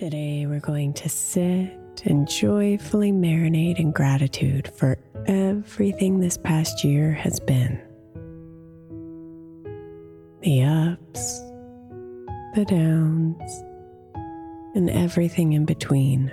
Today, we're going to sit and joyfully marinate in gratitude for everything this past year has been the ups, the downs, and everything in between.